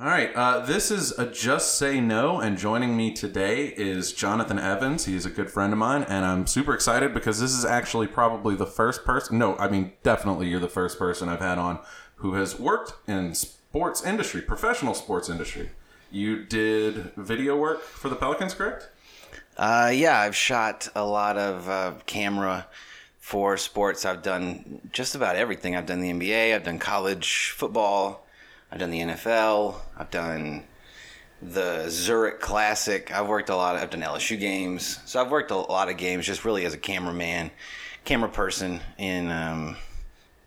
All right, uh, this is a Just Say No, and joining me today is Jonathan Evans. He's a good friend of mine, and I'm super excited because this is actually probably the first person. No, I mean definitely you're the first person I've had on who has worked in sports industry, professional sports industry. You did video work for the Pelicans, correct? Uh, yeah, I've shot a lot of uh, camera for sports. I've done just about everything. I've done the NBA, I've done college football, I've done the NFL, I've done the Zurich Classic. I've worked a lot. Of, I've done LSU games, so I've worked a lot of games just really as a cameraman, camera person, and um,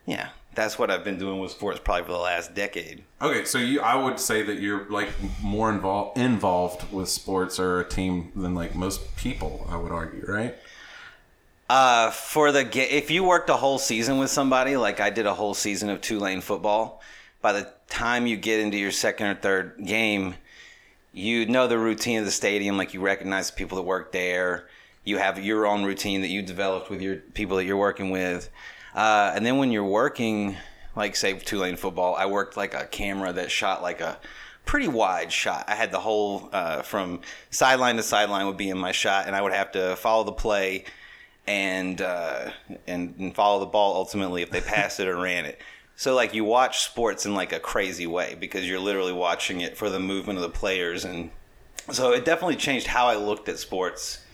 yeah, that's what I've been doing with sports probably for the last decade. Okay, so you, I would say that you're like more involved involved with sports or a team than like most people. I would argue, right? Uh, for the ga- if you worked a whole season with somebody, like I did a whole season of Tulane football, by the time you get into your second or third game, you know the routine of the stadium. Like you recognize the people that work there. You have your own routine that you developed with your people that you're working with. Uh, and then when you're working, like say Tulane football, I worked like a camera that shot like a pretty wide shot. I had the whole uh, from sideline to sideline would be in my shot, and I would have to follow the play and uh, and, and follow the ball ultimately if they passed it or ran it. So like you watch sports in like a crazy way because you're literally watching it for the movement of the players, and so it definitely changed how I looked at sports.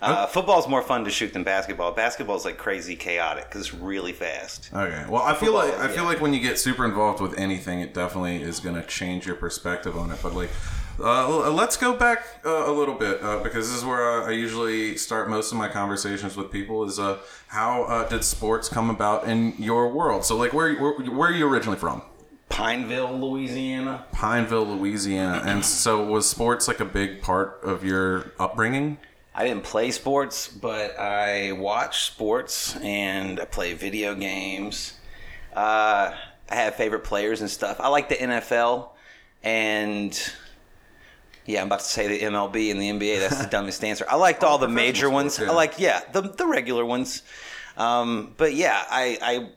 Uh, football's more fun to shoot than basketball. Basketball's like crazy chaotic because it's really fast. Okay. Well, I feel like I feel like when you get super involved with anything, it definitely is going to change your perspective on it. But like, uh, let's go back uh, a little bit uh, because this is where uh, I usually start most of my conversations with people. Is uh, how uh, did sports come about in your world? So like, where where, where are you originally from? Pineville, Louisiana. Pineville, Louisiana, and so was sports like a big part of your upbringing? I didn't play sports, but I watch sports and I play video games. Uh, I have favorite players and stuff. I like the NFL and yeah, I'm about to say the MLB and the NBA. That's the dumbest answer. I liked all the major ones. I like yeah the the regular ones. Um, but yeah, I, I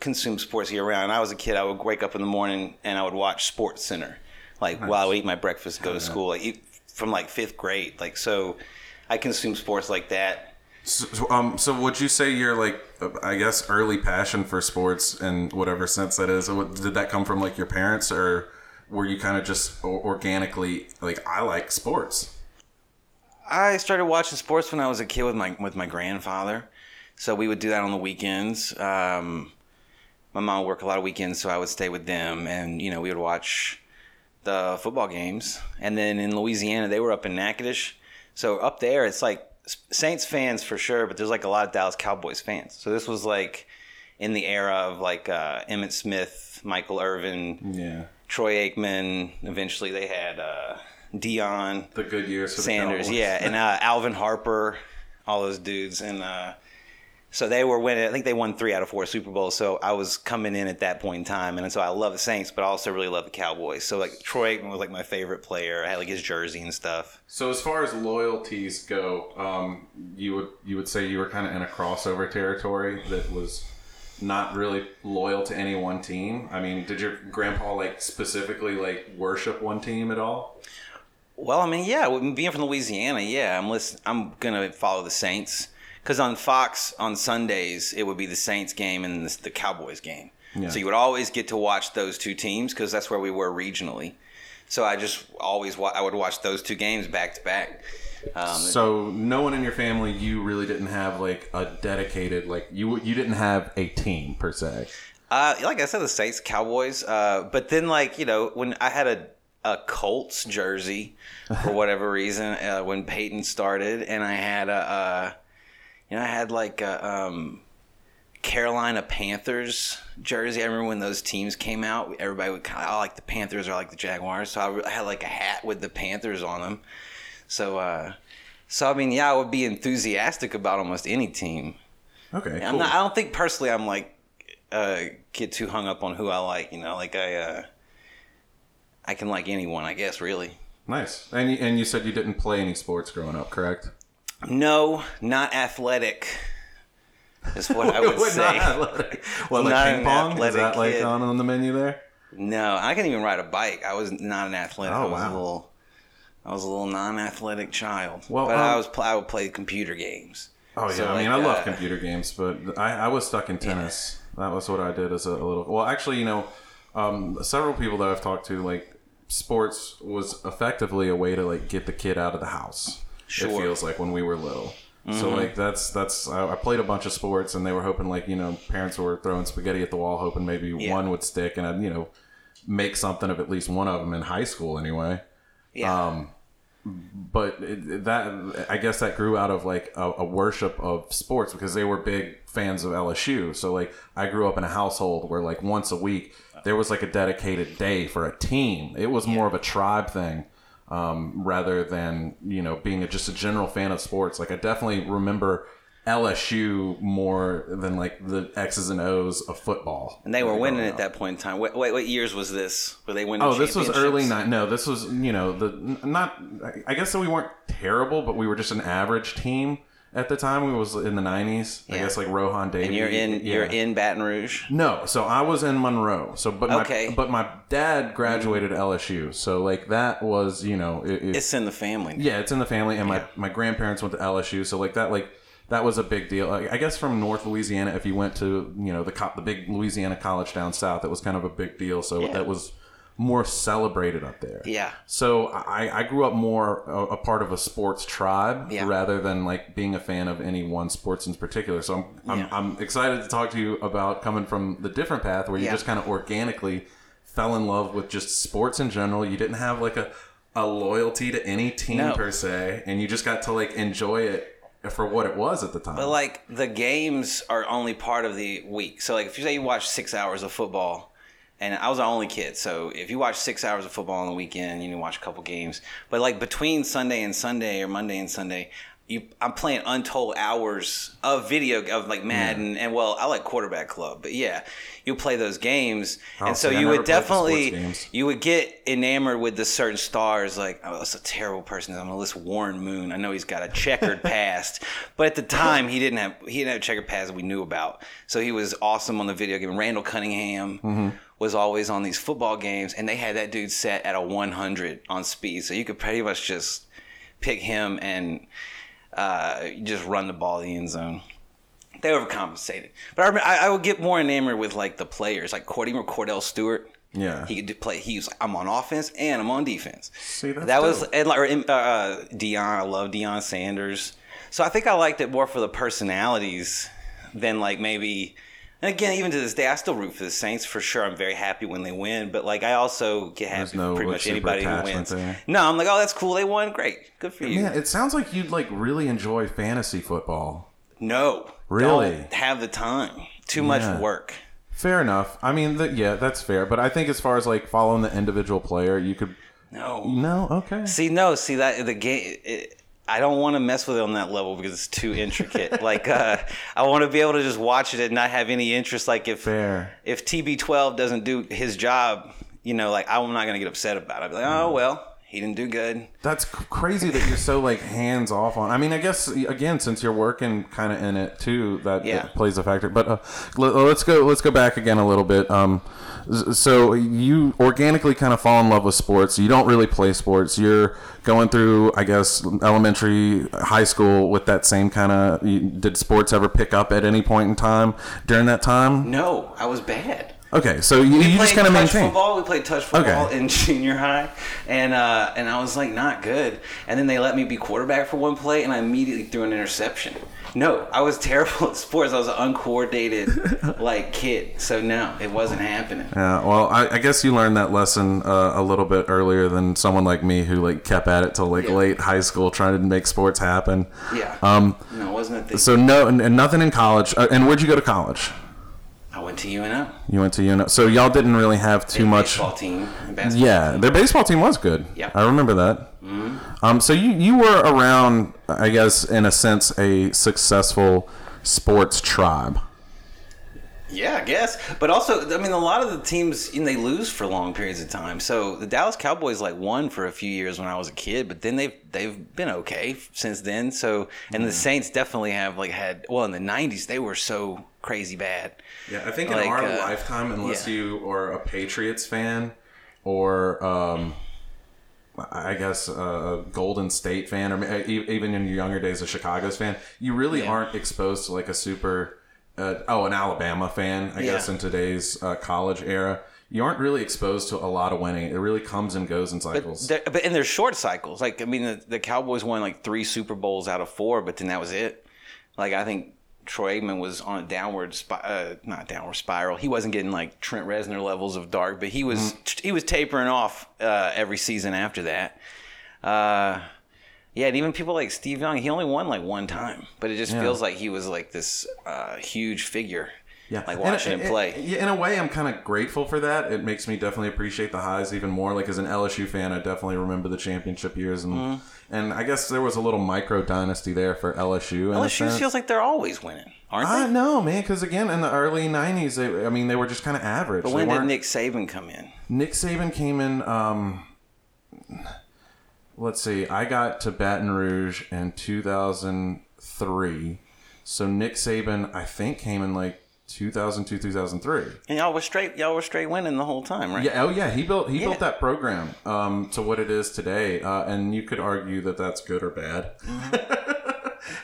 consume sports year round. When I was a kid. I would wake up in the morning and I would watch Sports Center, like while I would eat my breakfast, and go to school, like eat from like fifth grade. Like so, I consume sports like that. So, um, so would you say your like, I guess, early passion for sports in whatever sense that is? Did that come from like your parents, or were you kind of just organically like, I like sports? I started watching sports when I was a kid with my with my grandfather. So we would do that on the weekends. Um, my mom worked a lot of weekends, so I would stay with them, and you know we would watch the football games. And then in Louisiana, they were up in Natchitoches, so up there it's like Saints fans for sure, but there's like a lot of Dallas Cowboys fans. So this was like in the era of like uh, Emmitt Smith, Michael Irvin, Yeah, Troy Aikman. Eventually, they had uh, Deion. the good years. For Sanders, yeah, and uh, Alvin Harper, all those dudes, and uh, so they were winning. I think they won three out of four Super Bowls. So I was coming in at that point in time, and so I love the Saints, but I also really love the Cowboys. So like Troy Aikman was like my favorite player. I had like his jersey and stuff. So as far as loyalties go, um, you would you would say you were kind of in a crossover territory that was not really loyal to any one team. I mean, did your grandpa like specifically like worship one team at all? Well, I mean, yeah, being from Louisiana, yeah, I'm listen. I'm gonna follow the Saints because on Fox on Sundays it would be the Saints game and the, the Cowboys game. Yeah. So you would always get to watch those two teams because that's where we were regionally. So I just always wa- I would watch those two games back to back. Um, So no one in your family, you really didn't have like a dedicated like you you didn't have a team per se. Uh, like I said, the Saints, Cowboys. Uh, but then, like you know, when I had a a Colts jersey for whatever reason uh, when Peyton started, and I had a, uh, you know, I had like a um, Carolina Panthers jersey. I remember when those teams came out, everybody would kind of I like the Panthers or like the Jaguars. So I, I had like a hat with the Panthers on them. So, uh, so I mean, yeah, I would be enthusiastic about almost any team. Okay, I'm cool. not, I don't think personally I'm like uh, get too hung up on who I like. You know, like I uh, I can like anyone, I guess. Really, nice. And you, and you said you didn't play any sports growing up, correct? no, not athletic. Is what I would say. athletic. What, like Not ping pong? Is that like kid. on, on the menu there? No, I couldn't even ride a bike. I was not an athletic. Oh, I was wow. a little, I was a little non-athletic child. Well, but I um, was pl- I would play computer games. Oh yeah, So, I mean, like, I love uh, computer games, but I, I was stuck in tennis. That was what I did as a, a little. Well, actually, you know, um, several people that I've talked to, like, sports was effectively a way to like get the kid out of the house. Sure. Mm-hmm. It feels like when we were little. So like that's that's I, I played a bunch of sports and they were hoping like you know parents were throwing spaghetti at the wall hoping maybe Yeah. one would stick and I'd you know make something of at least one of them in high school anyway Yeah. um, but it, that I guess that grew out of like a, a worship of sports because they were big fans of LSU. So like I grew up in a household where like once a week there was like a dedicated day for a team. It was more of a tribe thing um, rather than you know being a, just a general fan of sports. Like I definitely remember LSU more than like the X's and O's of football. and they were Like, winning oh, at that point in time. Wait, wait, what years was this? Were they winning? Oh, this was early night. No, this was you know the not. I guess that we weren't terrible, but we were just an average team at the time. We was in the nineties. I guess like Rohan Davey. And you're in yeah. you're in Baton Rouge. No, so I was in Monroe. So, but my, Okay. but my dad graduated LSU. So like that was you know it, it- It's in the family. yeah, it's in the family, and my my grandparents went to LSU. So like that like. That was a big deal. I guess from North Louisiana, if you went to you know the co- the big Louisiana college down south, it was kind of a big deal. So Yeah. that was more celebrated up there. Yeah. So I, I grew up more a, a part of a sports tribe Yeah. rather than like being a fan of any one sports in particular. So I'm, I'm, Yeah. I'm excited to talk to you about coming from the different path where you just kind of organically fell in love with just sports in general. You didn't have like a, a loyalty to any team No. per se, and you just got to like enjoy it for what it was at the time. But like the games are only part of the week. So like if you say you watch six hours of football, and I was the only kid, so if you watch six hours of football on the weekend, you can watch a couple games. But like between Sunday and Sunday or Monday and Sunday, you I'm playing untold hours of video of like Madden and well I like quarterback club, but yeah, you play those games, Oh, and so see, you would played the sports definitely you would get enamored with the certain stars like oh that's a terrible person i'm gonna list warren moon i know he's got a checkered past but at the time he didn't have he didn't have a checkered past that we knew about. So he was awesome on the video game. Randall cunningham Mm-hmm. was always on these football games and they had that dude set at a 100 on speed. So you could pretty much just pick him and uh, just run the ball in the end zone they overcompensated. But I, I, would get more enamored with like the players, like Cord, even Kordell Stewart. Yeah. he could play. He was like, I'm on offense and I'm on defense. See, that's that was and like or, uh, Deion. I love Deion Sanders. So I think I liked it more for the personalities than like maybe. And again, even to this day, I still root for the Saints for sure. I'm very happy when they win, but like I also get happy no, pretty much anybody who wins. there. No, I'm like, oh, that's cool. They won. Great, good for you. yeah, it sounds like you'd like really enjoy fantasy football. No, Really? don't have the time. Too much work. Fair enough. I mean, that yeah, that's fair. But I think as far as like following the individual player, you could No. no, okay. See, no, see that the game. It, I don't want to mess with it on that level because it's too intricate. like, uh, I want to be able to just watch it and not have any interest. Like, if Fair. if TB12 doesn't do his job, you know, like I'm not gonna get upset about it. I'll be like, oh well, he didn't do good. That's crazy that you're so like hands off on. I mean, I guess again, since you're working kind of in it too, that, Yeah. that plays a factor. But uh, let, let's go. Let's go back again a little bit. Um, so you organically kind of fall in love with sports. You don't really play sports. You're going through, I guess, elementary, high school with that same kind of. Did sports ever pick up at any point in time during that time? No, I was bad. Okay, so you, you just kind of maintain. football. We played touch football Okay. in junior high, and uh, and I was like not good. And then they let me be quarterback for one play, and I immediately threw an interception. No, I was terrible at sports. I was an uncoordinated like kid. So no, it wasn't happening. Yeah, well, I, I guess you learned that lesson uh, a little bit earlier than someone like me who like kept at it till like Yeah. late high school trying to make sports happen. Yeah. Um. no, it wasn't a thing. So no, and and nothing in college. Uh, and where'd you go to college? I went to UNO. You went to UNO. So y'all didn't really have too much. baseball team. basketball Yeah, team. their baseball team was good. Yeah. I remember that. Um. So you you were around, I guess, in a sense, a successful sports tribe. Yeah, I guess. But also, I mean, a lot of the teams, you know, they lose for long periods of time. So the Dallas Cowboys like won for a few years when I was a kid, but then they've they've been okay since then. So and the Saints definitely have like had well in the '90s they were so crazy bad. Yeah, I think Like, in our uh, lifetime, unless yeah. you are a Patriots fan or, um, I guess, a Golden State fan, or even in your younger days, a Chicago's fan, you really Yeah. aren't exposed to like a super, uh, oh, an Alabama fan, I guess, in today's uh, college era. You aren't really exposed to a lot of winning. It really comes and goes in cycles. They're, but and they're short cycles. Like I mean, the, the Cowboys won like three Super Bowls out of four, but then that was it. Like I think Troy Aikman was on a downward, spi- uh, not downward spiral. He wasn't getting like Trent Reznor levels of dark, but he was Mm-hmm. he was tapering off uh, every season after that. Uh, yeah, and even people like Steve Young, he only won like one time, but it just feels like he was like this uh, huge figure. Yeah, like watching it- him play. yeah, in a way, I'm kind of grateful for that. It makes me definitely appreciate the highs even more. Like as an LSU fan, I definitely remember the championship years, and Mm-hmm. And I guess there was a little micro dynasty there for LSU. LSU feels like they're always winning, aren't they? I know, man, because again, in the early '90s, they, I mean, they were just kind of average. but when did Nick Saban come in? Nick Saban came in. Um, let's see, I got to Baton Rouge in 2003, so Nick Saban, I think, came in like 2002, 2003. And y'all were straight. Y'all were straight winning the whole time, right? Yeah, oh yeah, he built he Yeah. built that program um, to what it is today, uh, and you could argue that that's good or bad.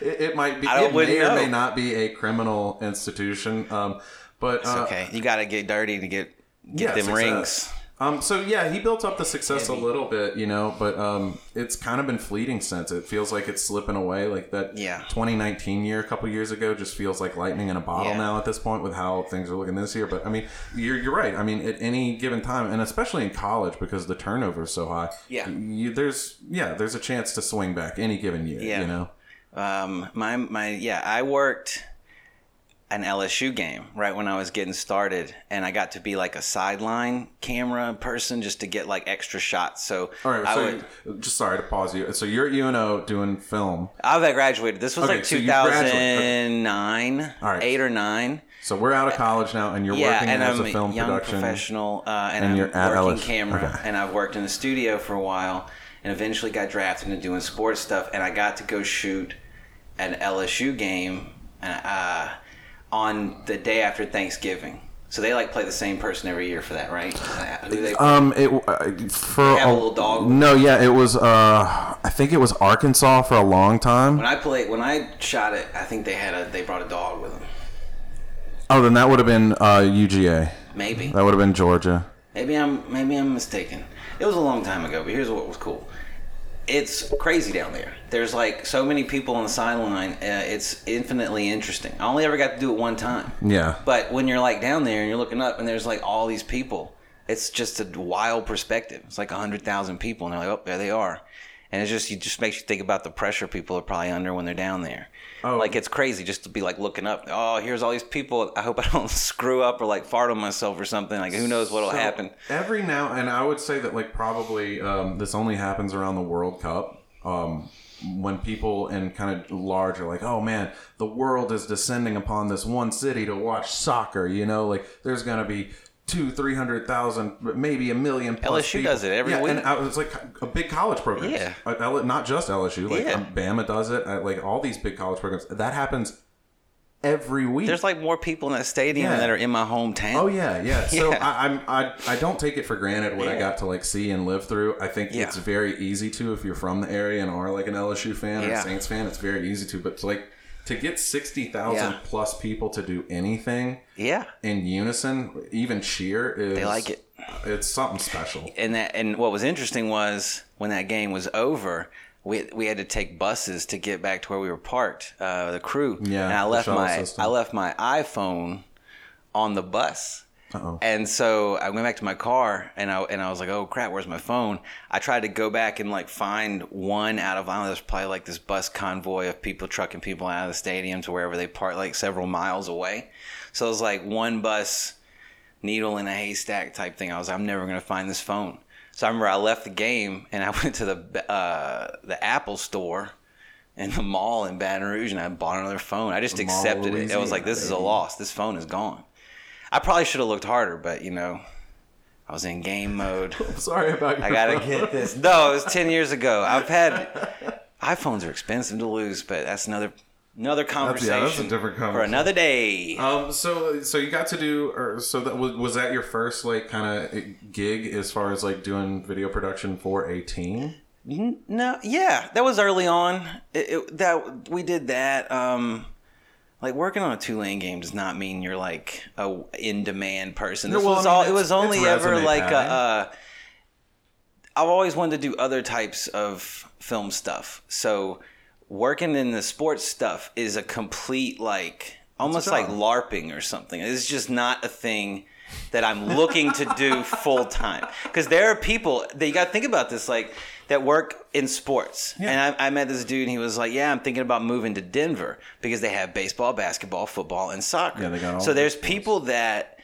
it, it might be. Mm-hmm. I It may or may not be a criminal institution, um, but uh, Okay, you got to get dirty to get get them rings. Um, so yeah, he built up the success Heavy. a little bit, you know, but um, it's kind of been fleeting since. It feels like it's slipping away. Like that Yeah. 2019 year, a couple years ago, just feels like lightning in a bottle Yeah. now at this point with how things are looking this year. But I mean, you're you're right. I mean, at any given time, and especially in college because the turnover is so high. Yeah. you, there's yeah, there's a chance to swing back any given year. Yeah. you know. Um, my my yeah, I worked an LSU game right when I was getting started, and I got to be like a sideline camera person just to get like extra shots. So All right, I so would. just sorry to pause you. So you're at UNO doing film. I've graduated. This was Okay, like so you graduated. 2009, All right. eight or nine. So we're out of college now, and you're yeah, working and as I'm a film young production. professional, uh, and, And I'm you're at working LSU. camera, Okay. and I've worked in the studio for a while, and eventually got drafted into doing sports stuff, and I got to go shoot an LSU game and. uh, on the day after Thanksgiving. So they like play the same person every year for that, right? Who they- Um, it uh, for have a little dog? No, yeah, it was. Uh, I think it was Arkansas for a long time. when I played, when I shot it, I think they had a they brought a dog with them. Oh, then that would have been uh, UGA. Maybe. That would have been Georgia. Maybe I'm maybe I'm mistaken. It was a long time ago, but here's what was cool. It's crazy down there. There's like so many people on the sideline. Uh, it's infinitely interesting. I only ever got to do it one time. Yeah. But when you're like down there and you're looking up and there's like all these people, it's just a wild perspective. It's like a hundred thousand people and they're like, oh, there they are. And it's just, it just makes you think about the pressure people are probably under when they're down there. Oh. Like it's crazy just to be like looking up. Oh, here's all these people. I hope I don't screw up or like fart on myself or something. Like who knows what'll So, happen. Every now and I would say that like probably um, this only happens around the World Cup. Um, when people in kind of large are like, oh man, the world is descending upon this one city to watch soccer. You know, like there's gonna be two, three hundred thousand, maybe a million. Plus LSU people. does it every yeah, week. And I was like a big college program. Yeah. Uh, not just LSU. Like Yeah. Bama does it. uh, Like all these big college programs. That happens every week. There's like more people in that stadium Yeah. that are in my hometown. Oh yeah, yeah. So Yeah. I, I'm I, I don't take it for granted what I got to like see and live through. I think Yeah. it's very easy to if you're from the area and are like an LSU fan or a Saints fan. It's very easy to, but to like to get sixty thousand Yeah. plus people to do anything Yeah. in unison, even cheer is They like it. It's something special. and that and what was interesting was when that game was over we, we had to take buses to get back to where we were parked uh, the crew Yeah, and i left my system. i left my iphone on the bus Uh-oh. and so I went back to my car and I and I was like, oh crap, where's my phone? I tried to go back and like find one out of I don't know, there's probably like this bus convoy of people trucking people out of the stadium to wherever they park like several miles away. So it was like one bus needle in a haystack type thing. I was like, I'm never gonna find this phone. So I remember I left the game and I went to the uh, the Apple store in the mall in Baton Rouge and I bought another phone. I just The accepted it. I was like, this is a loss. This phone is gone. I probably should have looked harder, but you know, I was in game mode. I'm sorry about your I gotta phone. get this. No, it was ten years ago. I've had iPhones are expensive to lose, but that's another Another That's, conversation yeah, that's a different for another day. Um, so so you got to do, or so that was was that your first like kind of gig as far as like doing video production for a team? No, yeah, that was early on. It, it, that we did that. Um, like working on a Tulane game does not mean you're like a in demand person. No, This well, was I mean, all. It was only ever like a. Uh, I've always wanted to do other types of film stuff. So working in the sports stuff is a complete like almost like. LARPing or something. It's just not a thing that I'm looking to do full time. Because there are people that you got to think about this like that work in sports. And I, I met this dude and he was like, "Yeah, I'm thinking about moving to Denver because they have baseball, basketball, football, and soccer." Yeah, they got all so the there's sports. people that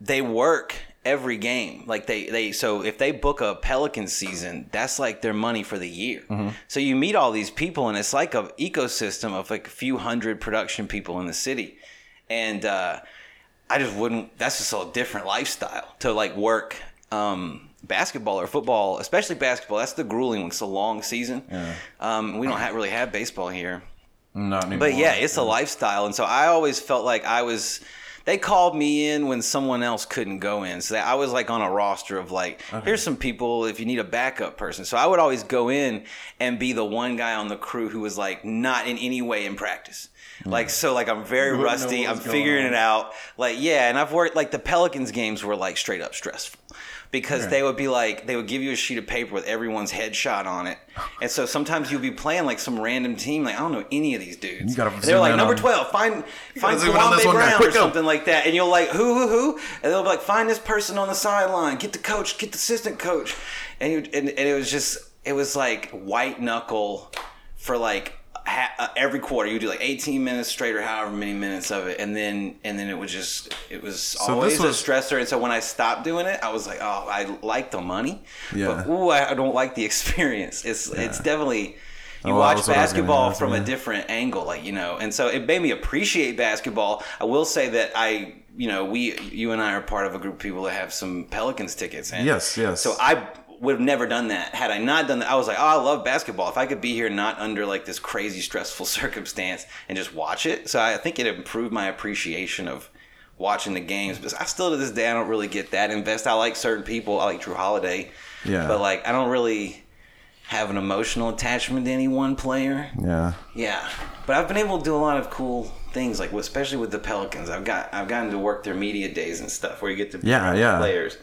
they work every game. Like they they so if they book a Pelican season, that's like their money for the year. Mm-hmm. So you meet all these people, and it's like a ecosystem of like a few hundred production people in the city, and uh, I just wouldn't. That's just a different lifestyle to like work. Um, basketball or football especially basketball that's the grueling one it's a long season um, we don't have, really have baseball here Not anymore. but yeah, it's a lifestyle, and so I always felt like I was. They called me in when someone else couldn't go in, so I was like on a roster of like, here's some people if you need a backup person. So I would always go in and be the one guy on the crew who was like not in any way in practice. Like so, like I'm very rusty. I'm figuring on. it out. Like yeah, and I've worked like the Pelicans games were like straight up stressful because they would be like they would give you a sheet of paper with everyone's headshot on it, and so sometimes you'll be playing like some random team like I don't know any of these dudes. You gotta they're like number on- twelve, find find zoom in on this Kwame. Brown Quick, or go. something like that, and you'll like who who who, and they'll be like find this person on the sideline, get the coach, get the assistant coach, and you, and, and it was just it was like white knuckle for like. Ha- uh, every quarter you do like 18 minutes straight or however many minutes of it and then and then it was just it was this always was- a stressor and so when i stopped doing it i was like oh i like the money Yeah. but ooh i I don't like the experience. It's it's definitely you Oh, watch was what I was gonna basketball ask, from a different angle like you know and so it made me appreciate basketball. I will say that i you know we you and i are part of a group of people that have some pelicans tickets and Yes, yes. so i would have never done that had i not done that i was like oh i love basketball if i could be here not under like this crazy stressful circumstance and just watch it so i think it improved my appreciation of watching the games but i still to this day i don't really get that invest i like certain people i like Jrue Holiday Yeah. but like i don't really have an emotional attachment to any one player yeah. yeah, but I've been able to do a lot of cool things, like especially with the Pelicans. I've got I've gotten to work their media days and stuff, where you get to be Yeah, yeah. players,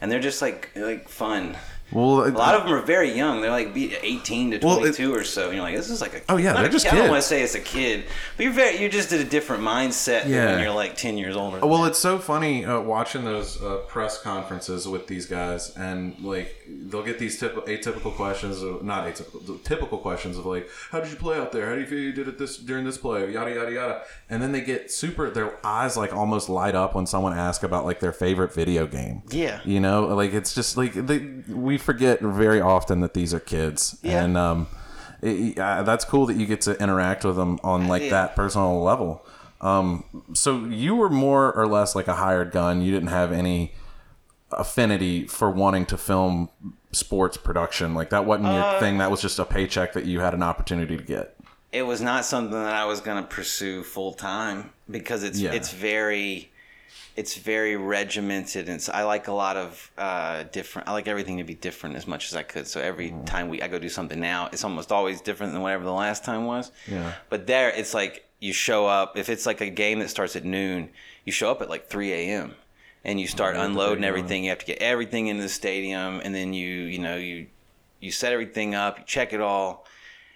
and they're just like like fun. Well, A lot of them are very young. They're like be 18 to Well, it- 22 or so. And you're like, this is like a Oh, yeah, they're just kid. I don't want to say it's a kid, but you're very you're just at a different mindset Yeah. when you're like 10 years older. Well, it's so funny uh, watching those uh, press conferences with these guys, and like they'll get these typ- atypical questions, of, not atypical, the typical questions of like, "How did you play out there? How do you feel you did it this during this play?" Yada yada yada, and then they get super. Their eyes like almost light up when someone asks about like their favorite video game. Yeah. you know, like it's just like they, we forget very often that these are kids, Yeah. and um, it, uh, that's cool that you get to interact with them on like that personal level. Um, so you were more or less like a hired gun. You didn't have any affinity for wanting to film sports production. Like that wasn't your Uh, thing. That was just a paycheck that you had an opportunity to get. it was not something that I was going to pursue full time because it's Yeah. it's very it's very regimented and it's, I like a lot of uh, different I like everything to be different as much as I could so every Mm-hmm. time we I go do something now it's almost always different than whatever the last time was Yeah. but there it's like you show up if it's like a game that starts at noon you show up at like 3 a.m and you start unloading everything you have to get everything into the stadium and then you you know you you set everything up you check it all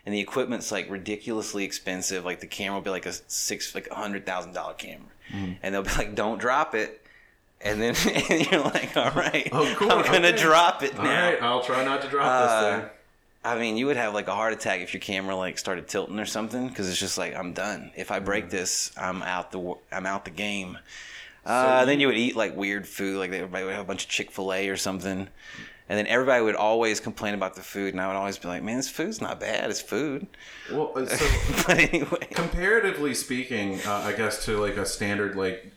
and the equipment's like ridiculously expensive. Like the camera will be like a six, like a hundred thousand dollar camera, Mm-hmm. and they'll be like, "Don't drop it," and then and you're like, "All right, Oh, cool, I'm gonna okay. drop it now." I'll try not to drop Uh, this thing. I mean, you would have like a heart attack if your camera like started tilting or something, because it's just like I'm done. If I break Mm-hmm. this, I'm out the I'm out the game. Uh, then you would eat like weird food, like everybody would have a bunch of Chick Fil A or something, and then everybody would always complain about the food, and I would always be like, "Man, this food's not bad. It's food." Well, uh, so but anyway, comparatively speaking, uh, I guess to like a standard like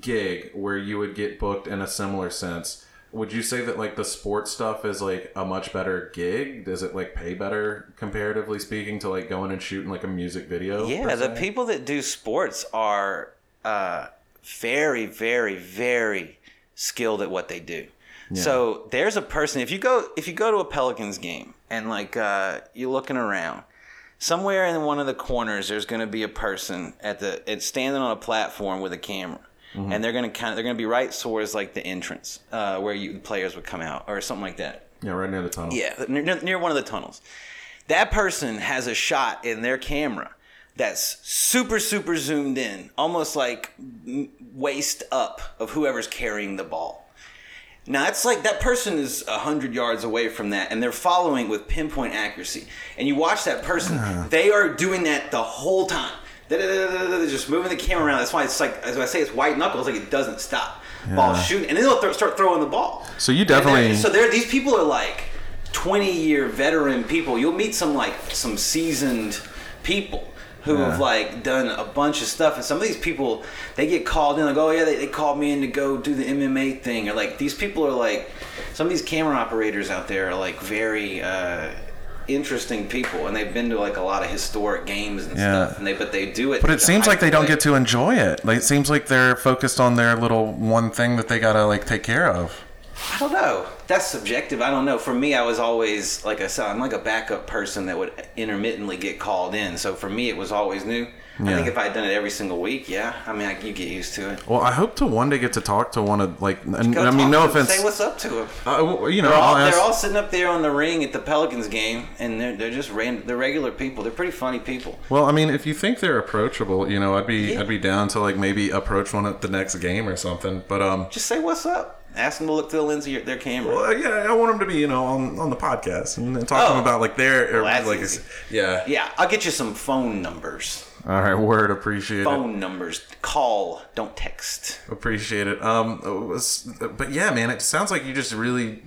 gig where you would get booked in a similar sense. would you say that like the sports stuff is like a much better gig? Does it like pay better comparatively speaking to like going and shooting like a music video? Yeah, the people that do sports are uh, very, very, very skilled at what they do. So there's a person. If you go, if you go to a Pelicans game and like uh, you're looking around, somewhere in one of the corners, there's going to be a person at the it's standing on a platform with a camera. Mm-hmm. And they're gonna kind of they're gonna be right towards like the entrance uh, where you the players would come out or something like that. yeah, right near the tunnel. Yeah, near, near one of the tunnels. That person has a shot in their camera that's super, super zoomed in, almost like waist up of whoever's carrying the ball. Now it's like that person is a hundred yards away from that, and they're following with pinpoint accuracy. And you watch that person; uh-huh. they are doing that the whole time. Da-da-da-da-da-da, Just moving the camera around. That's why it's like, as I say, it's white knuckles. Like it doesn't stop. Ball shooting, and then they'll th- start throwing the ball. So you they're- definitely So there, these people are like twenty year veteran people. You'll meet some like some seasoned people who Yeah. have like done a bunch of stuff. And some of these people, they get called in like, oh yeah, they, they called me in to go do the MMA thing. Or like these people are like, some of these camera operators out there are like very. Uh, interesting people and they've been to like a lot of historic games and Yeah. stuff and they but they do it But it seems like they don't get to enjoy it. Like it seems like they're focused on their little one thing that they gotta like take care of. I don't know. That's subjective. I don't know. For me, I was always like I said, I'm like a backup person that would intermittently get called in. So for me, it was always new. I think if I had done it every single week, yeah, I mean, I, you get used to it. Well, I hope to one day get to talk to one of like. And, I mean, no offense. Say what's up to them. Uh, well, you know, They're all, I'll ask- they're all sitting up there on the ring at the Pelicans game, and they're they're just ran, they're regular people. They're pretty funny people. Well, I mean, if you think they're approachable, you know, I'd be Yeah. I'd be down to like maybe approach one at the next game or something. But um, Just say what's up. Ask them to look through the lens of your, their camera. well, yeah, I want them to be you know on, on the podcast and, and talk to Oh. them about like their or, Well, that's like easy. yeah. Yeah, I'll get you some phone numbers. All right, word appreciate it. Phone numbers. Call. Don't text. Appreciate it. Um, it was, but yeah, man, it sounds like you just really.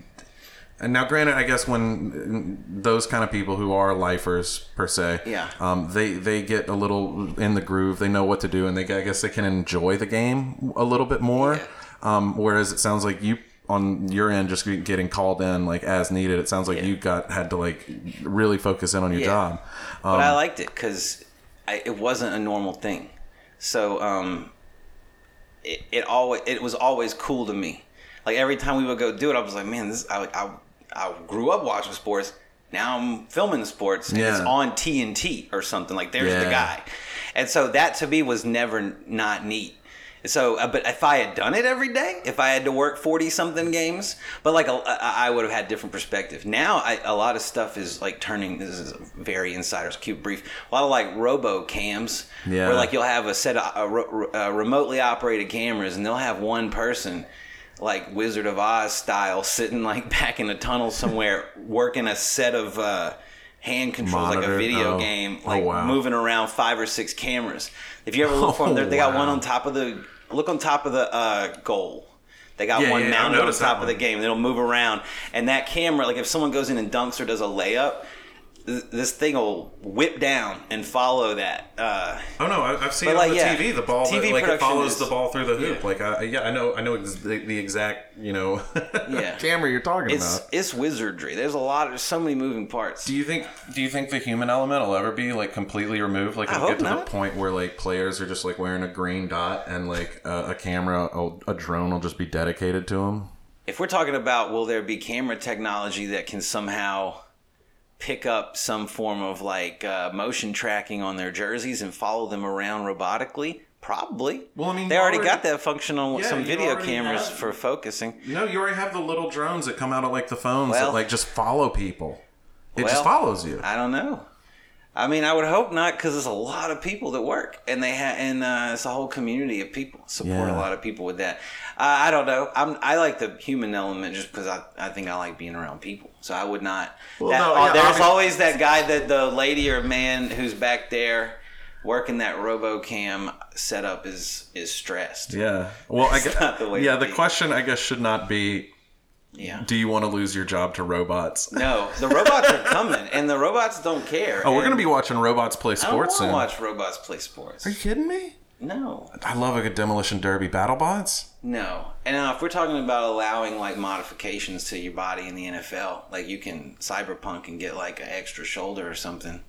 And now, granted, I guess when those kind of people who are lifers per se, Yeah. um, they they get a little in the groove. They know what to do, and they I guess they can enjoy the game a little bit more. Yeah. Um, whereas it sounds like you on your end just getting called in like as needed. It sounds like Yeah. you got had to like really focus in on your Yeah. job. but Um, I liked it because it wasn't a normal thing. So um, it, it always it was always cool to me. Like every time we would go do it, I was like, man, this I I, I grew up watching sports. Now I'm filming sports, and it's Yeah. on TNT or something. Like there's the guy, and so that to me was never not neat. So, uh, but if I had done it every day, if I had to work forty something games, but like a, I would have had different perspective. Now, I, a lot of stuff is like turning. This is a very insider's cute brief. A lot of like robo cams, Yeah. where like you'll have a set of uh, ro- uh, remotely operated cameras, and they'll have one person, like Wizard of Oz style, sitting like back in a tunnel somewhere, working a set of. Uh, Hand controls like a video Oh. game, Oh, like wow. moving around five or six cameras. If you ever look for them, they're- got Oh, one wow. on top of the look on top of the uh, goal. They got Yeah, one yeah, mounted on top of the game. It'll move around, and that camera, like if someone goes in and dunks or does a layup, this thing will whip down and follow that. Uh, Oh no, I- I've seen it like, on the yeah, TV. The ball, TV like it follows is- the ball through the hoop. yeah. Like, I, yeah, I know, I know ex- the, the exact, you know, Yeah. camera you're talking it's about. it's wizardry. There's a lot. There's so many moving parts. Do you think? Do you think the human element will ever be like completely removed? Like, it'll get to not. the point where like players are just like wearing a green dot and like a, a camera, a, a drone will just be dedicated to them. if we're talking about will there be camera technology that can somehow pick up some form of like uh, motion tracking on their jerseys and follow them around robotically probably Well, I mean, they already, already- got that function on Yeah, some video cameras have- for focusing No, you already have the little drones that come out of like the phones Well- that like just follow people. It just follows you. i don't know i mean i would hope not because there's a lot of people that work and they have and uh, it's a whole community of people support Yeah. a lot of people with that uh, i don't know I'm, i like the human element just because I, I think i like being around people so i would not Well, that- no, uh, yeah, there's obvi- always that guy that the lady or man who's back there working that robocam setup is is stressed yeah. Well, I guess, not the way yeah. The be. question, I guess, should not be, yeah do you want to lose your job to robots? no the robots are coming and the robots don't care Oh, we're gonna be watching robots play I don't sports soon. watch robots play sports Are you kidding me? No, I love a good demolition derby battle bots. no. And now, if we're talking about allowing like modifications to your body in the NFL, like you can cyberpunk and get like an extra shoulder or something.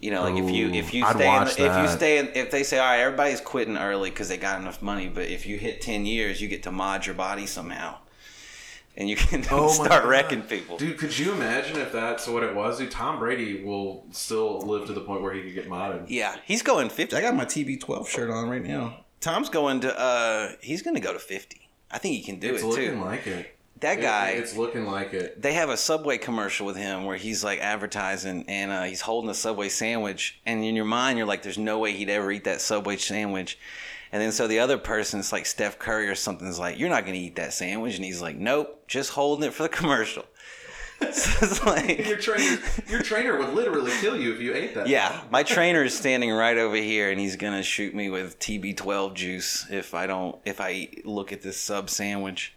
You know, like if you if you stay in, watch if you stay in, if they say all right, everybody's quitting early because they got enough money, but if you hit ten years, you get to mod your body somehow, and you can Oh start wrecking people. Dude, could you imagine if that's what it was? Dude, Tom Brady will still live to the point where he could get modded. Yeah, he's going fifty. I got my TB12 shirt on right now. Tom's going to. uh He's going to go to fifty. I think he can do it too. It's it looking too. like it. that It- guy. it's looking like it. they have a Subway commercial with him where he's like advertising and uh, he's holding a Subway sandwich, and in your mind you're like, "There's no way he'd ever eat that Subway sandwich." And then so the other person, it's like Steph Curry or something, is like, "You're not going to eat that sandwich," and he's like, "Nope, just holding it for the commercial." so it's like, Your trainer, your trainer would literally kill you if you ate that. yeah, my trainer is standing right over here, and he's gonna shoot me with TB12 juice if I don't if I look at this sub sandwich.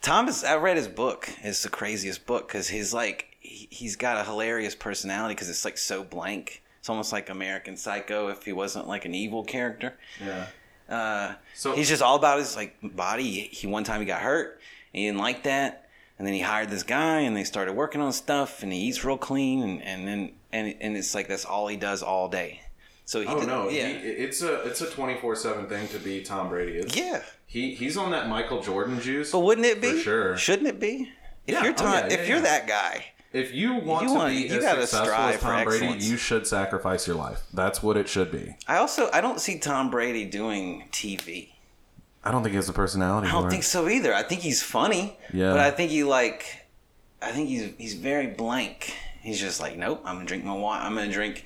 Thomas, I read his book. It's the craziest book because he's like he, he's got a hilarious personality because it's like so blank. It's almost like American Psycho if he wasn't like an evil character. Yeah. Uh, So- he's just all about his like body. He one time he got hurt, and he didn't like that, and then he hired this guy, and they started working on stuff, and he eats real clean, and and then and and it's like that's all he does all day. So he Oh did- no, yeah, he, it's a it's a twenty four seven thing to be Tom Brady. It's, yeah. He he's on that Michael Jordan juice. But wouldn't it be? For sure. Shouldn't it be? If Yeah, you're oh, Tom, yeah, if yeah, you're that guy, If you want You to want- be you as gotta successful as Tom Brady, you should sacrifice your life. That's what it should be. I also I don't see Tom Brady doing TV. I don't think he has the personality. I don't think it. so either. I think he's funny. Yeah. But I think he like I think he's he's very blank. He's just like, nope, I'm gonna drink my wine. I'm gonna drink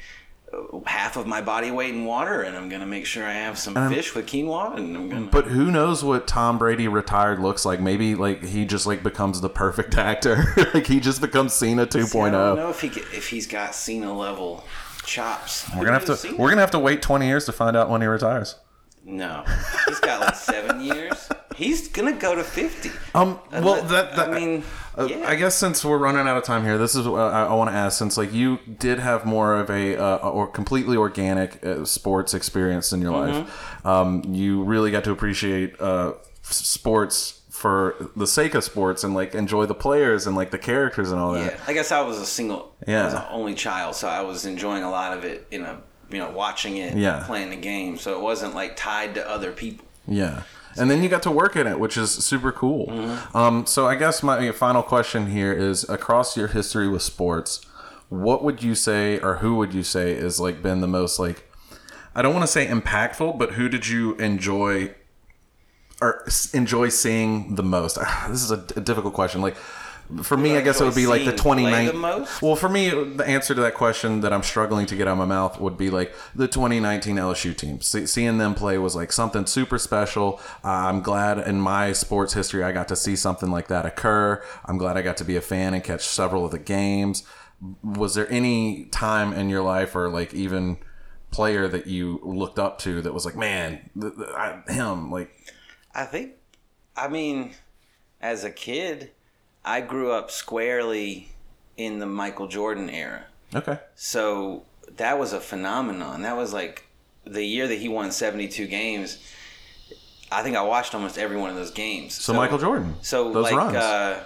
half of my body weight in water, and I'm gonna make sure I have some I'm- fish with quinoa, and I'm gonna. But who knows what Tom Brady retired looks like? Maybe like he just like becomes the perfect actor. like he just becomes Cena 2.0. See, I don't oh. know if he if he's got Cena level chops. We're gonna have to we're gonna have to wait 20 years to find out when he retires. No, he's got like seven years. He's gonna go to fifty. Um, well, Unless- that, that I mean, uh, yeah. I guess since we're running out of time here, this is what I, I want to ask. Since like you did have more of a uh, or completely organic uh, sports experience in your Mm-hmm. life, um, you really got to appreciate uh, sports for the sake of sports and like enjoy the players and like the characters and all that. Yeah, I guess I was a single, Yeah. I was an only child, so I was enjoying a lot of it. In a, you know, watching it, Yeah. playing the game. So it wasn't like tied to other people. Yeah. And then you got to work in it, which is super cool. Mm-hmm. Um, so I guess my final question here is across your history with sports, what would you say or who would you say is like been the most like I don't want to say impactful, but who did you enjoy or enjoy seeing the most? This is a, a difficult question. Like for me, I guess it would be like the Seeing play 2019. Well, for me, the answer to that question that I'm struggling to get out of my mouth would be like the 2019 LSU team. See, seeing them play was like something super special. Uh, I'm glad in my sports history I got to see something like that occur. I'm glad I got to be a fan and catch several of the games. Was there any time in your life or like even player that you looked up to that was like, man, th- th- I, him, like, I think, I mean, as a kid, I grew up squarely in the Michael Jordan era. okay. So that was a phenomenon. That was like the year that he won 72 games. I think I watched almost every one of those games. So, Michael Jordan. So those like, runs. uh,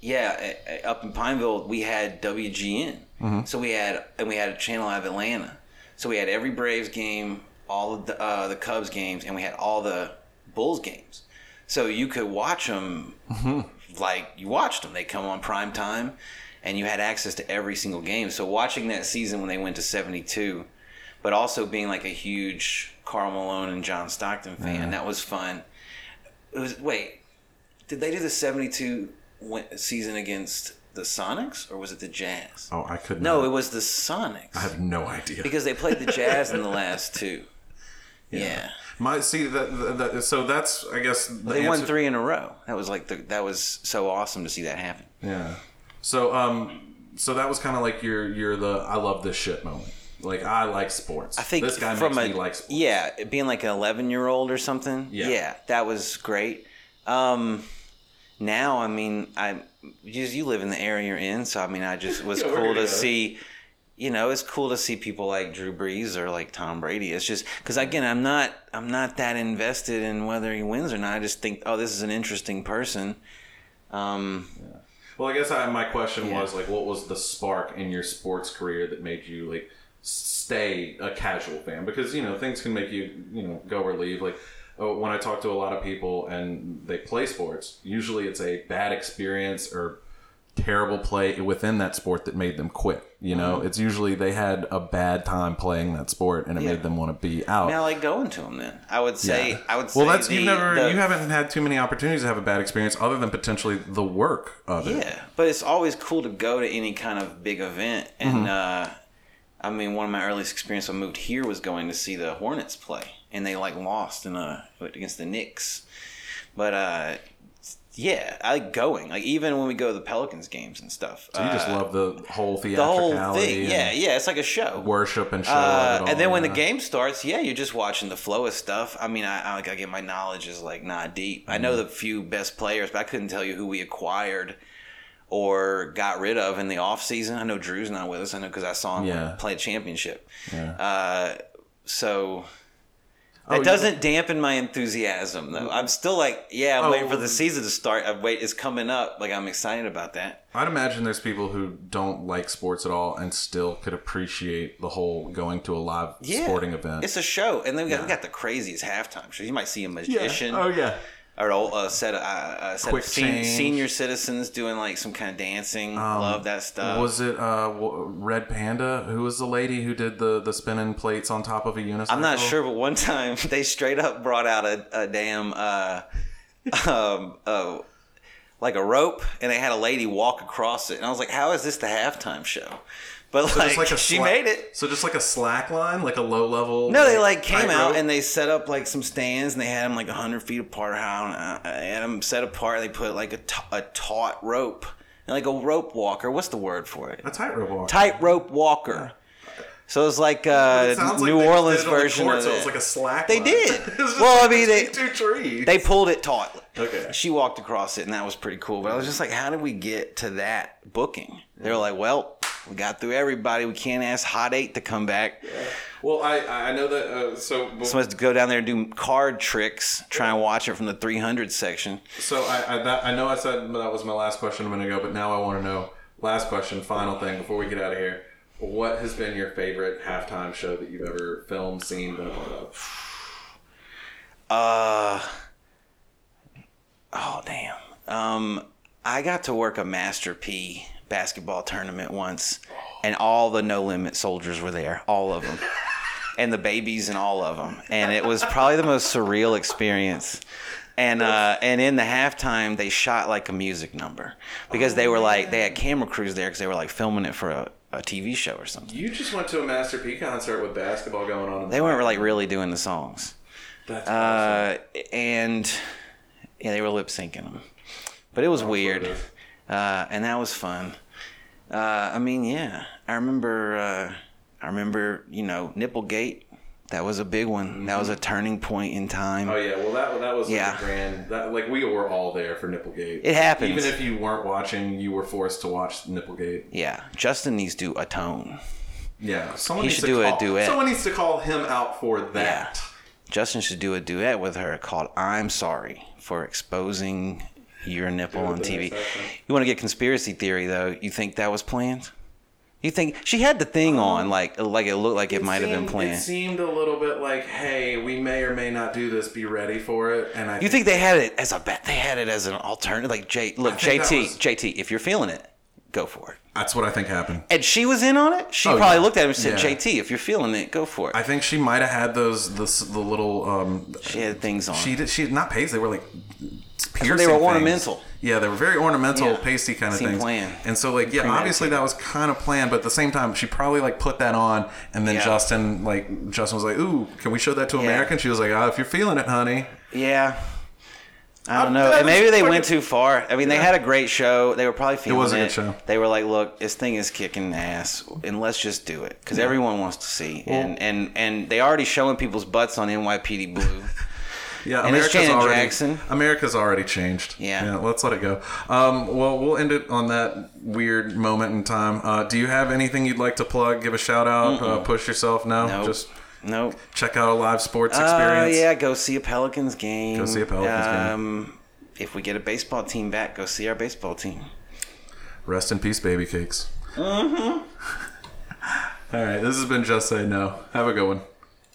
yeah, up in Pineville, we had WGN. Mm-hmm. So we had, and we had a channel out of Atlanta. So we had every Braves game, all of the uh, the Cubs games, and we had all the Bulls games. So you could watch them Mm-hmm. Like you watched them. They come on prime time, and you had access to every single game. So watching that season when they went to seventy two, but also being like a huge Karl Malone and John Stockton fan, that was fun. It was wait, did they do the seventy two season against the Sonics or was it the Jazz? oh, I couldn't. No, it was the Sonics I have no idea. because they played the Jazz in the last two. Yeah. My see that, that, so that's I guess the They won three in a row. That was like the, that was so awesome to see that happen. Yeah. So um so that was kind of like your your the I love this shit moment. Like I like sports. I think this guy from makes a me like sports. yeah, being like an eleven year old or something. Yeah. that was great. Um, now, I mean, I you, you live in the area you're in, so I mean, I just was Yeah, cool to see you know, it's cool to see people like Drew Brees or like Tom Brady. It's just because again, I'm not I'm not that invested in whether he wins or not. I just think, oh, this is an interesting person. Um, Well, I guess I, my question was like, what was the spark in your sports career that made you like stay a casual fan? Because you know things can make you you know go or leave. Like oh, when I talk to a lot of people and they play sports, usually it's a bad experience or terrible play within that sport that made them quit. You know, it's usually they had a bad time playing that sport and it Yeah. made them want to be out. I like going to them. Then I would say Yeah. I would say well, that's the, you never the- you haven't had too many opportunities to have a bad experience other than potentially the work of it. Yeah, but it's always cool to go to any kind of big event. And Mm-hmm. uh, I mean, one of my earliest experiences when I moved here was going to see the Hornets play, and they like lost in a against the Knicks. But uh, yeah, I like going. Like even when we go to the Pelicans games and stuff. So you just uh, love the whole the whole theatricality, thing. Yeah, yeah, it's like a show. worship and show. Uh, of it all, and then when the game starts, yeah, you're just watching the flow of stuff. I mean, I, I like I get my knowledge is like not deep. I Mm-hmm. know the few best players, but I couldn't tell you who we acquired or got rid of in the off season. I know Jrue's not with us. I know because I saw him Yeah. play a championship. Yeah. Uh, so. Oh, It you- doesn't dampen my enthusiasm though. Mm. I'm still like, yeah, I'm Oh. waiting for the oh. season to start. I wait, it's coming up. Like I'm excited about that. I'd imagine there's people who don't like sports at all and still could appreciate the whole going to a live Yeah, sporting event. It's a show, and then we got, we got the craziest halftime show. You might see a magician. Oh yeah. Or a set of, uh, a set Quick of sen- senior citizens doing like some kind of dancing. Love that stuff. Was it uh, Red Panda? Who was the lady who did the the spinning plates on top of a unicycle? I'm not sure, but one time they straight up brought out a, a damn uh, um, uh, like a rope, and they had a lady walk across it, and I was like, "How is this the halftime show?" But So like, like a she made it. So just like a slack line, like a low level. No, they like came out tightrope? and they set up like some stands and they had them like hundred feet apart. How uh, they had them set apart. They put like a, a taut rope and like a rope walker. What's the word for it? a tightrope walk. tightrope walker. So it's like uh, It sounds like New Orleans it version court, of so it. was like a slack. They line. did. Well, I mean, they- two trees. they pulled it taut. Okay. She walked across it, and that was pretty cool. But I was just like, how did we get to that booking? They were like, well, we got through everybody. We can't ask Hot Eight to come back. Well, I I know that. Uh, so So let's go down there and do card tricks. Try and watch it from the 300 section. So I I, that, I know I said that was my last question a minute ago, but now I want to know. Last question, final thing before we get out of here. What has been your favorite halftime show that you've ever filmed, seen, been a part of? Uh oh damn. Um, I got to work a Master P basketball tournament once, and all the No Limit soldiers were there, all of them, and the babies and all of them, and it was probably the most surreal experience. And uh, and in the halftime, they shot like a music number because they were like they had camera crews there because they were like filming it for a, a TV show or something. You just went to a Master P concert with basketball going on. In the They weren't like really doing the songs. That's awesome. Uh, and yeah, they were lip syncing them, but it was weird, it uh, and that was fun. Uh, I mean, yeah, I remember. Uh, I remember, you know, Nipplegate. That was a big one. That was a mm-hmm. turning point in time. Oh yeah, well that that was like Yeah. a grand. That like we were all there for Nipplegate. It happens. Even if you weren't watching, you were forced to watch Nipplegate. Yeah, Justin needs to atone. Yeah, someone He needs should to do a call, duet. Someone needs to call him out for that. Justin should do a duet with her called "I'm Sorry for Exposing Your Nipple on TV." You want to get conspiracy theory though? You think that was planned? You think she had the thing on like like it looked like it, might have been seemed- It seemed a little bit like, hey, we may or may not do this. Be ready for it. And I You think they had it as a bet? They had it as an alternative. Like J, look, JT, was- JT, if you're feeling it, go for it. that's what I think happened? And she was in on it. She Oh, probably yeah. looked at him and said, Yeah. "JT, if you're feeling it, go for it." I think she might have had those the, the little um she had things on. she did she not pasty they were like piercing they were things. ornamental. Yeah, they were very ornamental, Yeah. pasty kind of Seemed things. planned. And so like yeah, obviously that was kind of planned, but at the same time she probably like put that on and then Yeah. Justin like Justin was like, "Ooh, can we show that to Yeah. America?" And she was like, "Ah, if you're feeling it, honey." yeah. I don't know. And maybe they went too far. I mean, they had a great show. They were probably feeling it. was a good show. They were like, "Look, this thing is kicking ass, and let's just do it because everyone wants to see." and and and they already showing people's butts on NYPD Blue. Yeah, and America's Janet already Jackson. America's already changed. Yeah. yeah, let's let it go. Um, well, we'll end it on that weird moment in time. Uh, do you have anything you'd like to plug? Give a shout out, uh, push yourself? No, Nope. just Nope. check out a live sports Oh experience. yeah, go see a Pelicans game. Go see a Pelicans game. um, If we get a baseball team back, go see our baseball team. Rest in peace, baby cakes. Mm-hmm. All right, this has been just say no. Have a good one.